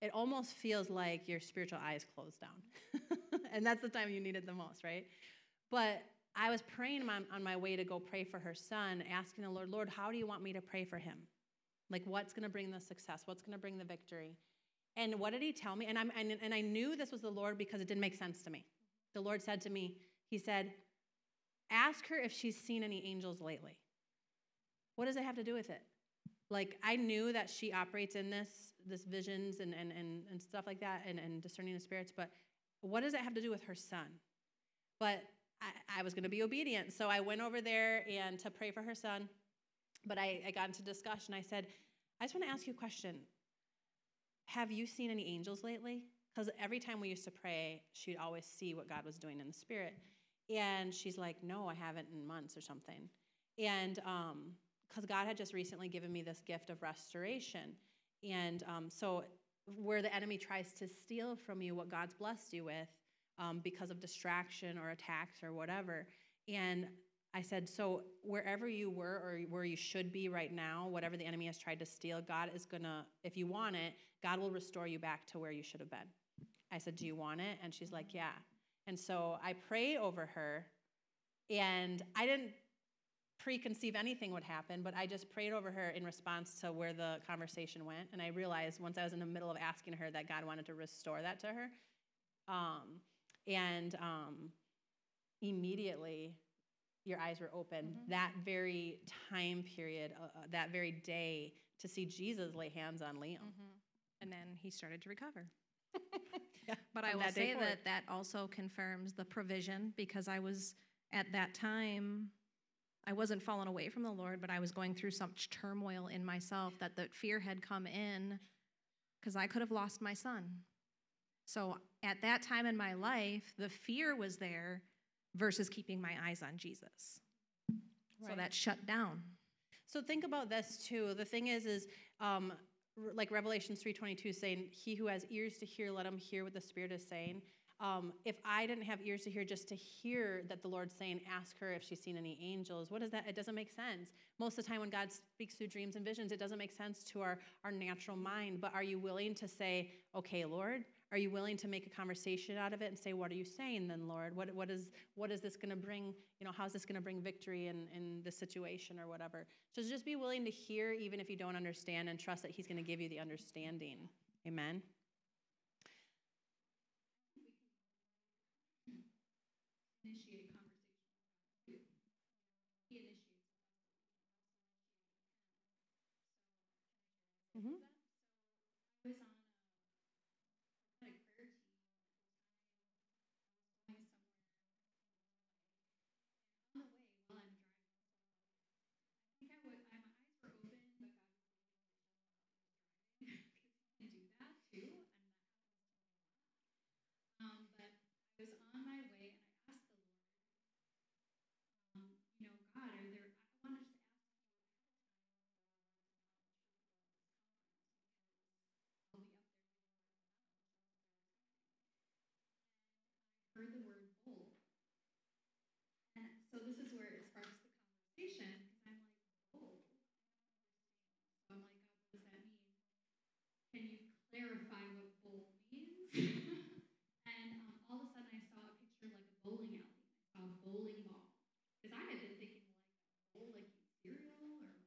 it almost feels like your spiritual eyes close down. and that's the time you need it the most, right? But I was praying on, my way to go pray for her son, asking the Lord, Lord, how do you want me to pray for him? Like, what's going to bring the success? What's going to bring the victory? And what did he tell me? And, I'm, and, and I knew this was the Lord because it didn't make sense to me. The Lord said to me, He said, Ask her if she's seen any angels lately. What does it have to do with it? Like, I knew that she operates in this, this visions and, and, and, and stuff like that and, and discerning the spirits, but what does it have to do with her son? But I, I was going to be obedient. So I went over there and to pray for her son. But I, I got into discussion. I said, I just want to ask you a question. Have you seen any angels lately? Because every time we used to pray, she'd always see what God was doing in the spirit. And she's like, No, I haven't in months or something. And because God had just recently given me this gift of restoration. And um, so, where the enemy tries to steal from you what God's blessed you with um, because of distraction or attacks or whatever. And I said, so wherever you were or where you should be right now, whatever the enemy has tried to steal, God is going to, if you want it, God will restore you back to where you should have been. I said, do you want it? And she's like, yeah. And so I prayed over her, and I didn't preconceive anything would happen, but I just prayed over her in response to where the conversation went. And I realized once I was in the middle of asking her that God wanted to restore that to her. Um, and um, immediately, your eyes were open Mhm. that very time period, uh, uh, that very day, to see Jesus lay hands on Liam. And then he started to recover. But I will that say forward. that that also confirms the provision because I was at that time, I wasn't falling away from the Lord, but I was going through such turmoil in myself that the fear had come in because I could have lost my son. So at that time in my life, the fear was there versus keeping my eyes on Jesus. So that shut down. So think about this too. The thing is, is um, like twenty two saying, "He who has ears to hear, let him hear what the Spirit is saying." Um, if I didn't have ears to hear, just to hear that the Lord's saying, "Ask her if she's seen any angels," what is that? It doesn't make sense. Most of the time, when God speaks through dreams and visions, it doesn't make sense to our our natural mind. But are you willing to say, "Okay, Lord"? Are you willing to make a conversation out of it and say, "What are you saying, then, Lord? What what is what is this going to bring? You know, how's this going to bring victory in in this situation or whatever?" So just be willing to hear, even if you don't understand, and trust that He's going to give you the understanding. Amen. initiate conversation with God too. He initiates. Mhm. I was on a prophetic prayer team at the time. I was going somewhere. And on the way, while I'm driving, I think I would, I, my eyes were open, but God was leading me while I was driving because He can do that too, and that happens a lot. Um, but I was on my way, and I asked the Lord, um, you know, God, are there? I want to just ask the Lord ahead of time before I wanted to go to this conference because I'll be up there giving a word of knowledge about what's And I heard the word bold. And so this is where it sparks the conversation because I'm like, bold? I don't understand. So I'm like, God, what does that mean? Can you clarify what bold means? and um, all of a sudden I saw a picture like a bowling alley. I saw a bowling ball. Because I had been thinking like bowl like cereal or.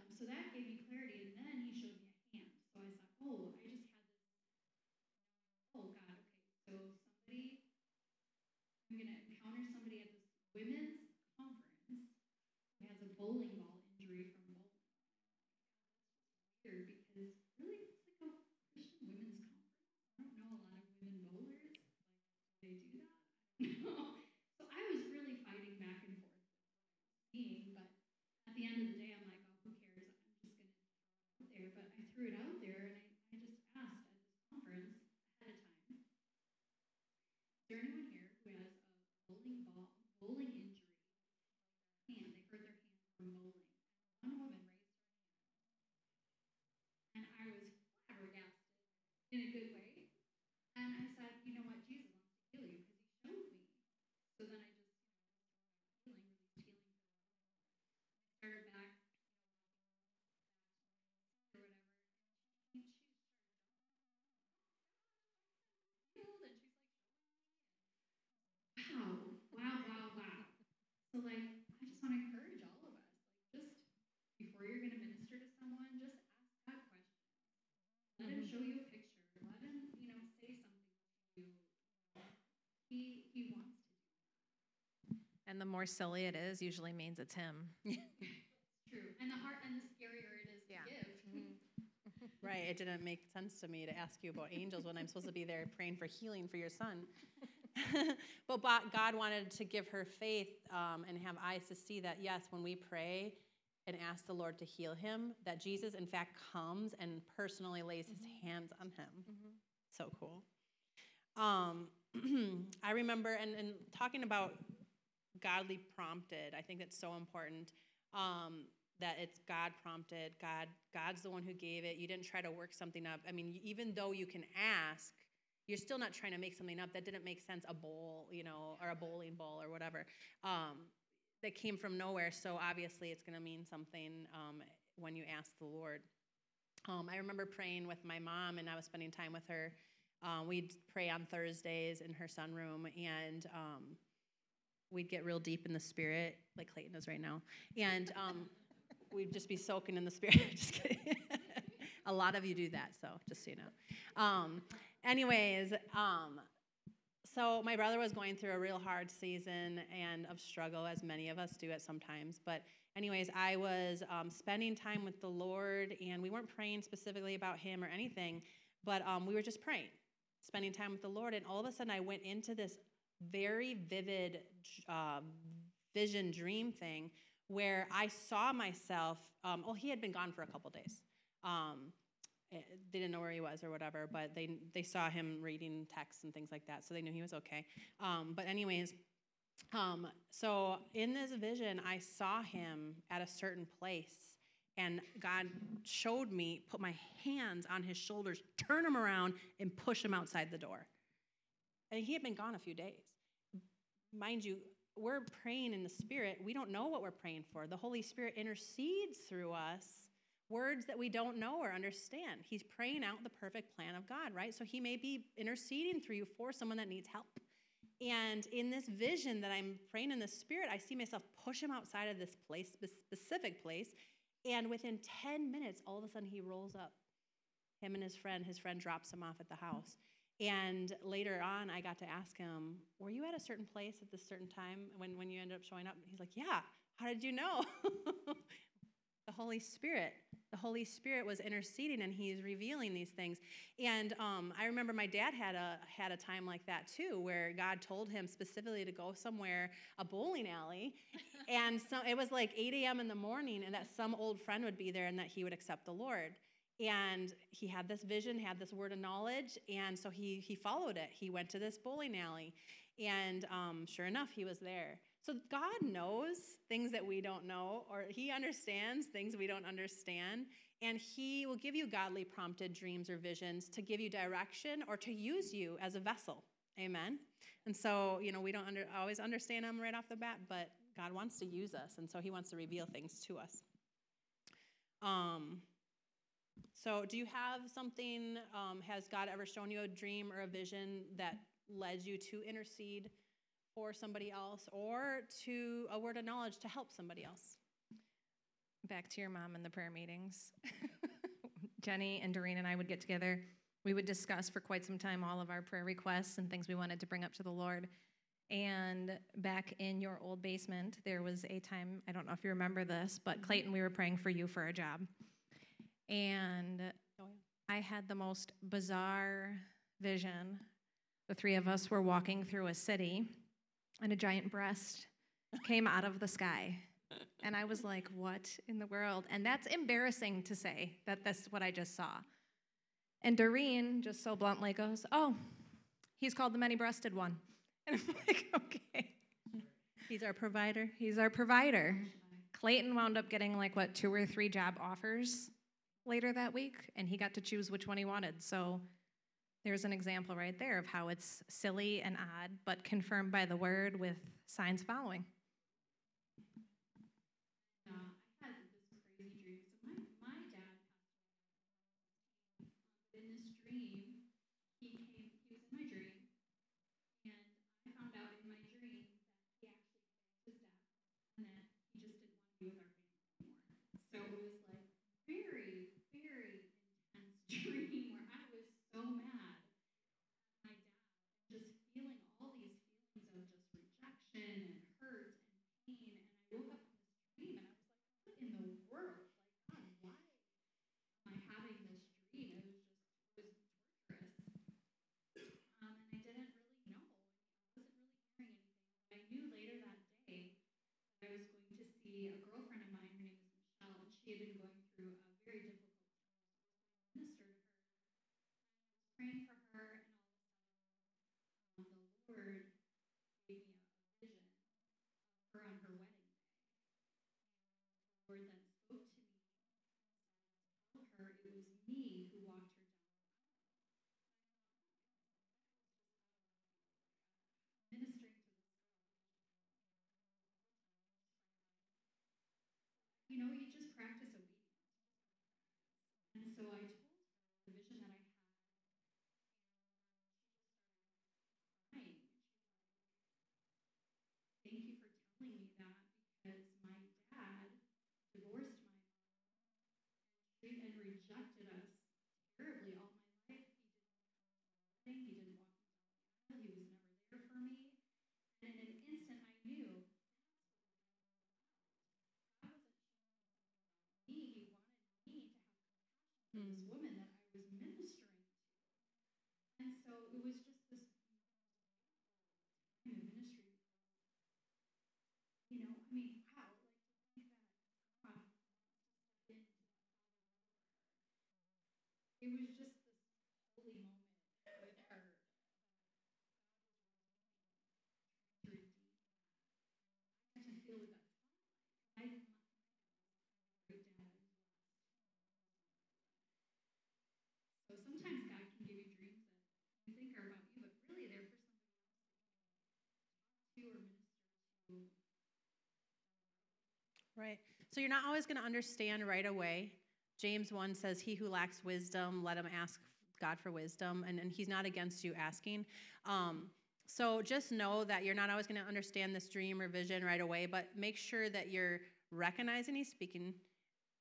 Um, so that gave me clarity. And then he showed me a hand. So I thought, oh, I just had this. Oh, God, okay. So somebody, I'm to encounter somebody at this women's conference who has a bowling ball injury from bowling. Weird because really it's like a Christian women's conference. I don't know a lot of women bowlers. Like, do they do that? I don't know. So I was really fighting back and forth with what I was seeing, but at the end of the day, I'm like, oh, who cares? I'm just going to throw it out there. But I threw it out there, and I, I just asked at this conference ahead of time, is there anyone here who has a bowling ball, bowling injury, hand? They hurt their hand from bowling. One woman raised her hand, and I was flabbergasted in a good way. And I said, you know what? Jesus wants to heal you because he showed me. So then I just, you know, healing, released healing for the rest of the I started back, you know, walking back to my sister or whatever. And she, she started healed, and she's like, wow, wow, wow, wow. So like, I just want to encourage all of us, like, just before you're going to minister to someone, just ask God questions. Let him mm-hmm. show you a picture. Let him, you know, say something to you. He he wants to do And the more silly it is, usually means it's him. true. And the heart and the scarier it is Yeah. to give. Mm-hmm. Right. It didn't make sense to me to ask you about angels when I'm supposed to be there praying for healing for your son. but God wanted to give her faith um, and have eyes to see that, yes, when we pray and ask the Lord to heal him, that Jesus, in fact, comes and personally lays his hands on him. So cool. Um, I remember, and, and talking about godly prompted, I think that's so important. Um, that it's God prompted. God, God's the one who gave it. You didn't try to work something up. I mean, even though you can ask, you're still not trying to make something up. That didn't make sense. A bowl, you know, or a bowling ball or whatever. Um, that came from nowhere. So obviously, it's going to mean something um, when you ask the Lord. Um, I remember praying with my mom, and I was spending time with her. Um, we'd pray on Thursdays in her sunroom, and um, we'd get real deep in the spirit, like Clayton is right now, and um, we'd just be soaking in the spirit. just kidding. A lot of you do that, so just so you know. Anyways, um, so my brother was going through a real hard season and of struggle, as many of us do at sometimes. But anyways, I was um, spending time with the Lord, and we weren't praying specifically about him or anything. But um, we were just praying, spending time with the Lord, and all of a sudden I went into this very vivid uh, vision dream thing where I saw myself. Um, oh, he had been gone for a couple days. Um, they didn't know where he was or whatever, but they they saw him reading texts and things like that, so they knew he was okay. Um, but anyways, um, so in this vision, I saw him at a certain place, and God showed me, put my hands on his shoulders, turn him around, and push him outside the door. And he had been gone a few days. Mind you, we're praying in the Spirit. We don't know what we're praying for. The Holy Spirit intercedes through us words that we don't know or understand. He's praying out the perfect plan of God, right? So he may be interceding through you for someone that needs help. And in this vision that I'm praying in the Spirit, I see myself push him outside of this place, this specific place. And within 10 minutes, all of a sudden he rolls up. Him and his friend, his friend drops him off at the house. And later on, I got to ask him, Were you at a certain place at this certain time when, when you ended up showing up? He's like, Yeah. How did you know? Holy Spirit. The Holy Spirit was interceding and he's revealing these things. And um, I remember my dad had a had a time like that too, where God told him specifically to go somewhere, a bowling alley, and so it was like 8 a.m. in the morning, and that some old friend would be there and that he would accept the Lord. And he had this vision, had this word of knowledge, and so he he followed it. He went to this bowling alley, and um, sure enough, he was there. So God knows things that we don't know, or He understands things we don't understand, and He will give you godly prompted dreams or visions to give you direction or to use you as a vessel. Amen. And so, you know, we don't under, always understand them right off the bat, but God wants to use us, and so He wants to reveal things to us. Um, so, do you have something? Um, has God ever shown you a dream or a vision that led you to intercede for somebody else or to a word of knowledge to help somebody else? Back to your mom in the prayer meetings. Jenny and Doreen and I would get together. We would discuss for quite some time all of our prayer requests and things we wanted to bring up to the Lord. And back in your old basement, there was a time, I don't know if you remember this, but mm-hmm. Clayton, we were praying for you for a job. And Oh, yeah. I had the most bizarre vision. The three of us were walking through a city, and a giant breast came out of the sky. And I was like, what in the world? And that's embarrassing to say that that's what I just saw. And Doreen just so bluntly goes, oh, he's called the many breasted one. And I'm like, okay. He's our provider. He's our provider. Clayton wound up getting like what two or three job offers later that week, and he got to choose which one he wanted. So there's an example right there of how it's silly and odd, but confirmed by the word with signs following had this crazy dream. So my, my dad passed away. In this dream, he came, he was in my dream, and I found out in my dream that he actually thanked his dad and that he just didn't want to be with our family anymore. So it was like very, very intense dream where I was so mad at my dad, just feeling all these feelings of just rejection and hurt and pain. And I woke up from this dream and I was like, what in the world? Like, God, why am I having this dream? It was just, it was torturous. Um, and I didn't really know. I wasn't really hearing anything. But I knew later that day that I was going to see a girlfriend of mine. Her name was Michelle, and she had been going through a very difficult time. Minister to her. I was praying for her, and all of a sudden, um, the Lord gave me a, a vision of her on her wedding day. And the Lord then spoke to me and said, Tell her it was me who walked her down the aisle. Ministering to this girl. You know, you just practice obedience. And so I this woman that I was ministering to. And so it was just Right. So you're not always going to understand right away. James 1 says, He who lacks wisdom, let him ask God for wisdom. And, and he's not against you asking. Um, so just know that you're not always going to understand this dream or vision right away, but make sure that you're recognizing he's speaking.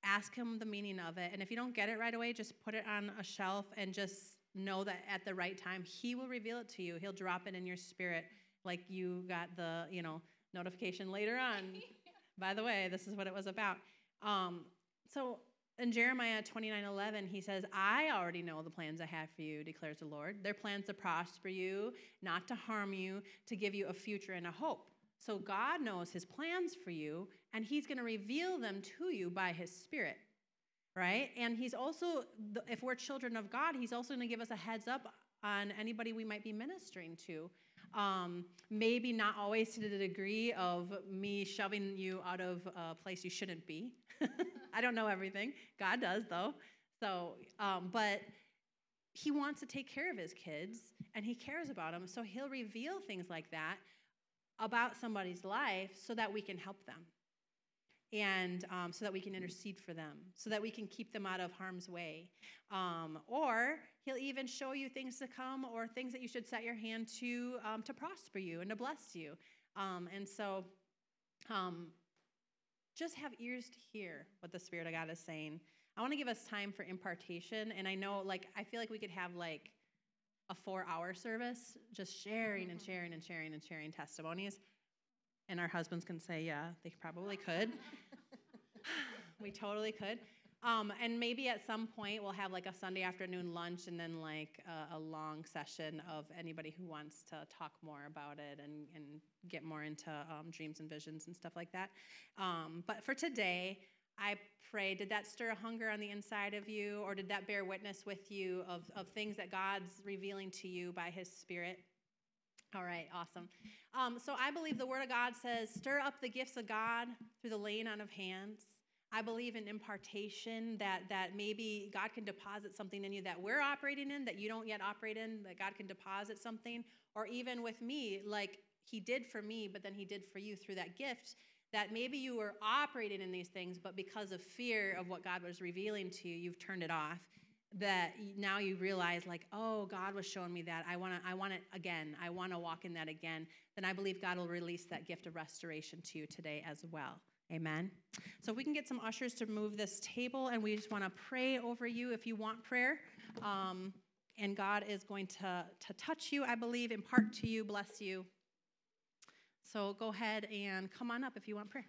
Ask him the meaning of it. And if you don't get it right away, just put it on a shelf and just know that at the right time, he will reveal it to you. He'll drop it in your spirit like you got the, you know, notification later on. By the way, this is what it was about. Um, so in Jeremiah 29 11, he says, I already know the plans I have for you, declares the Lord. They're plans to prosper you, not to harm you, to give you a future and a hope. So God knows his plans for you, and he's going to reveal them to you by his spirit, right? And he's also, if we're children of God, he's also going to give us a heads up on anybody we might be ministering to. Um, maybe not always to the degree of me shoving you out of a place you shouldn't be. I don't know everything. God does, though. So, um, but he wants to take care of his kids and he cares about them. So he'll reveal things like that about somebody's life so that we can help them and um, so that we can intercede for them, so that we can keep them out of harm's way. Um, or he'll even show you things to come or things that you should set your hand to um, to prosper you and to bless you. Um, and so um, just have ears to hear what the Spirit of God is saying. I want to give us time for impartation. And I know, like, I feel like we could have like a four hour service just sharing and sharing and sharing and sharing testimonies. And our husbands can say, yeah, they probably could. we totally could. Um, and maybe at some point we'll have like a Sunday afternoon lunch and then like a, a, long session of anybody who wants to talk more about it and, and get more into um, dreams and visions and stuff like that. Um, but for today, I pray, did that stir a hunger on the inside of you or did that bear witness with you of, of things that God's revealing to you by his spirit? All right, awesome. Um, so I believe the Word of God says, stir up the gifts of God through the laying on of hands. I believe in impartation that that maybe God can deposit something in you that we're operating in that you don't yet operate in, that God can deposit something, or even with me, like He did for me, but then He did for you through that gift. That maybe you were operating in these things, but because of fear of what God was revealing to you, you've turned it off that now you realize like oh god was showing me that. I want to i want it again. I want to walk in that again. Then i believe god will release that gift of restoration to you today as well. Amen? So if we can get some ushers to move this table and we just want to pray over you if you want prayer. Um, and god is going to to touch you i believe impart to you bless you. So go ahead and come on up if you want prayer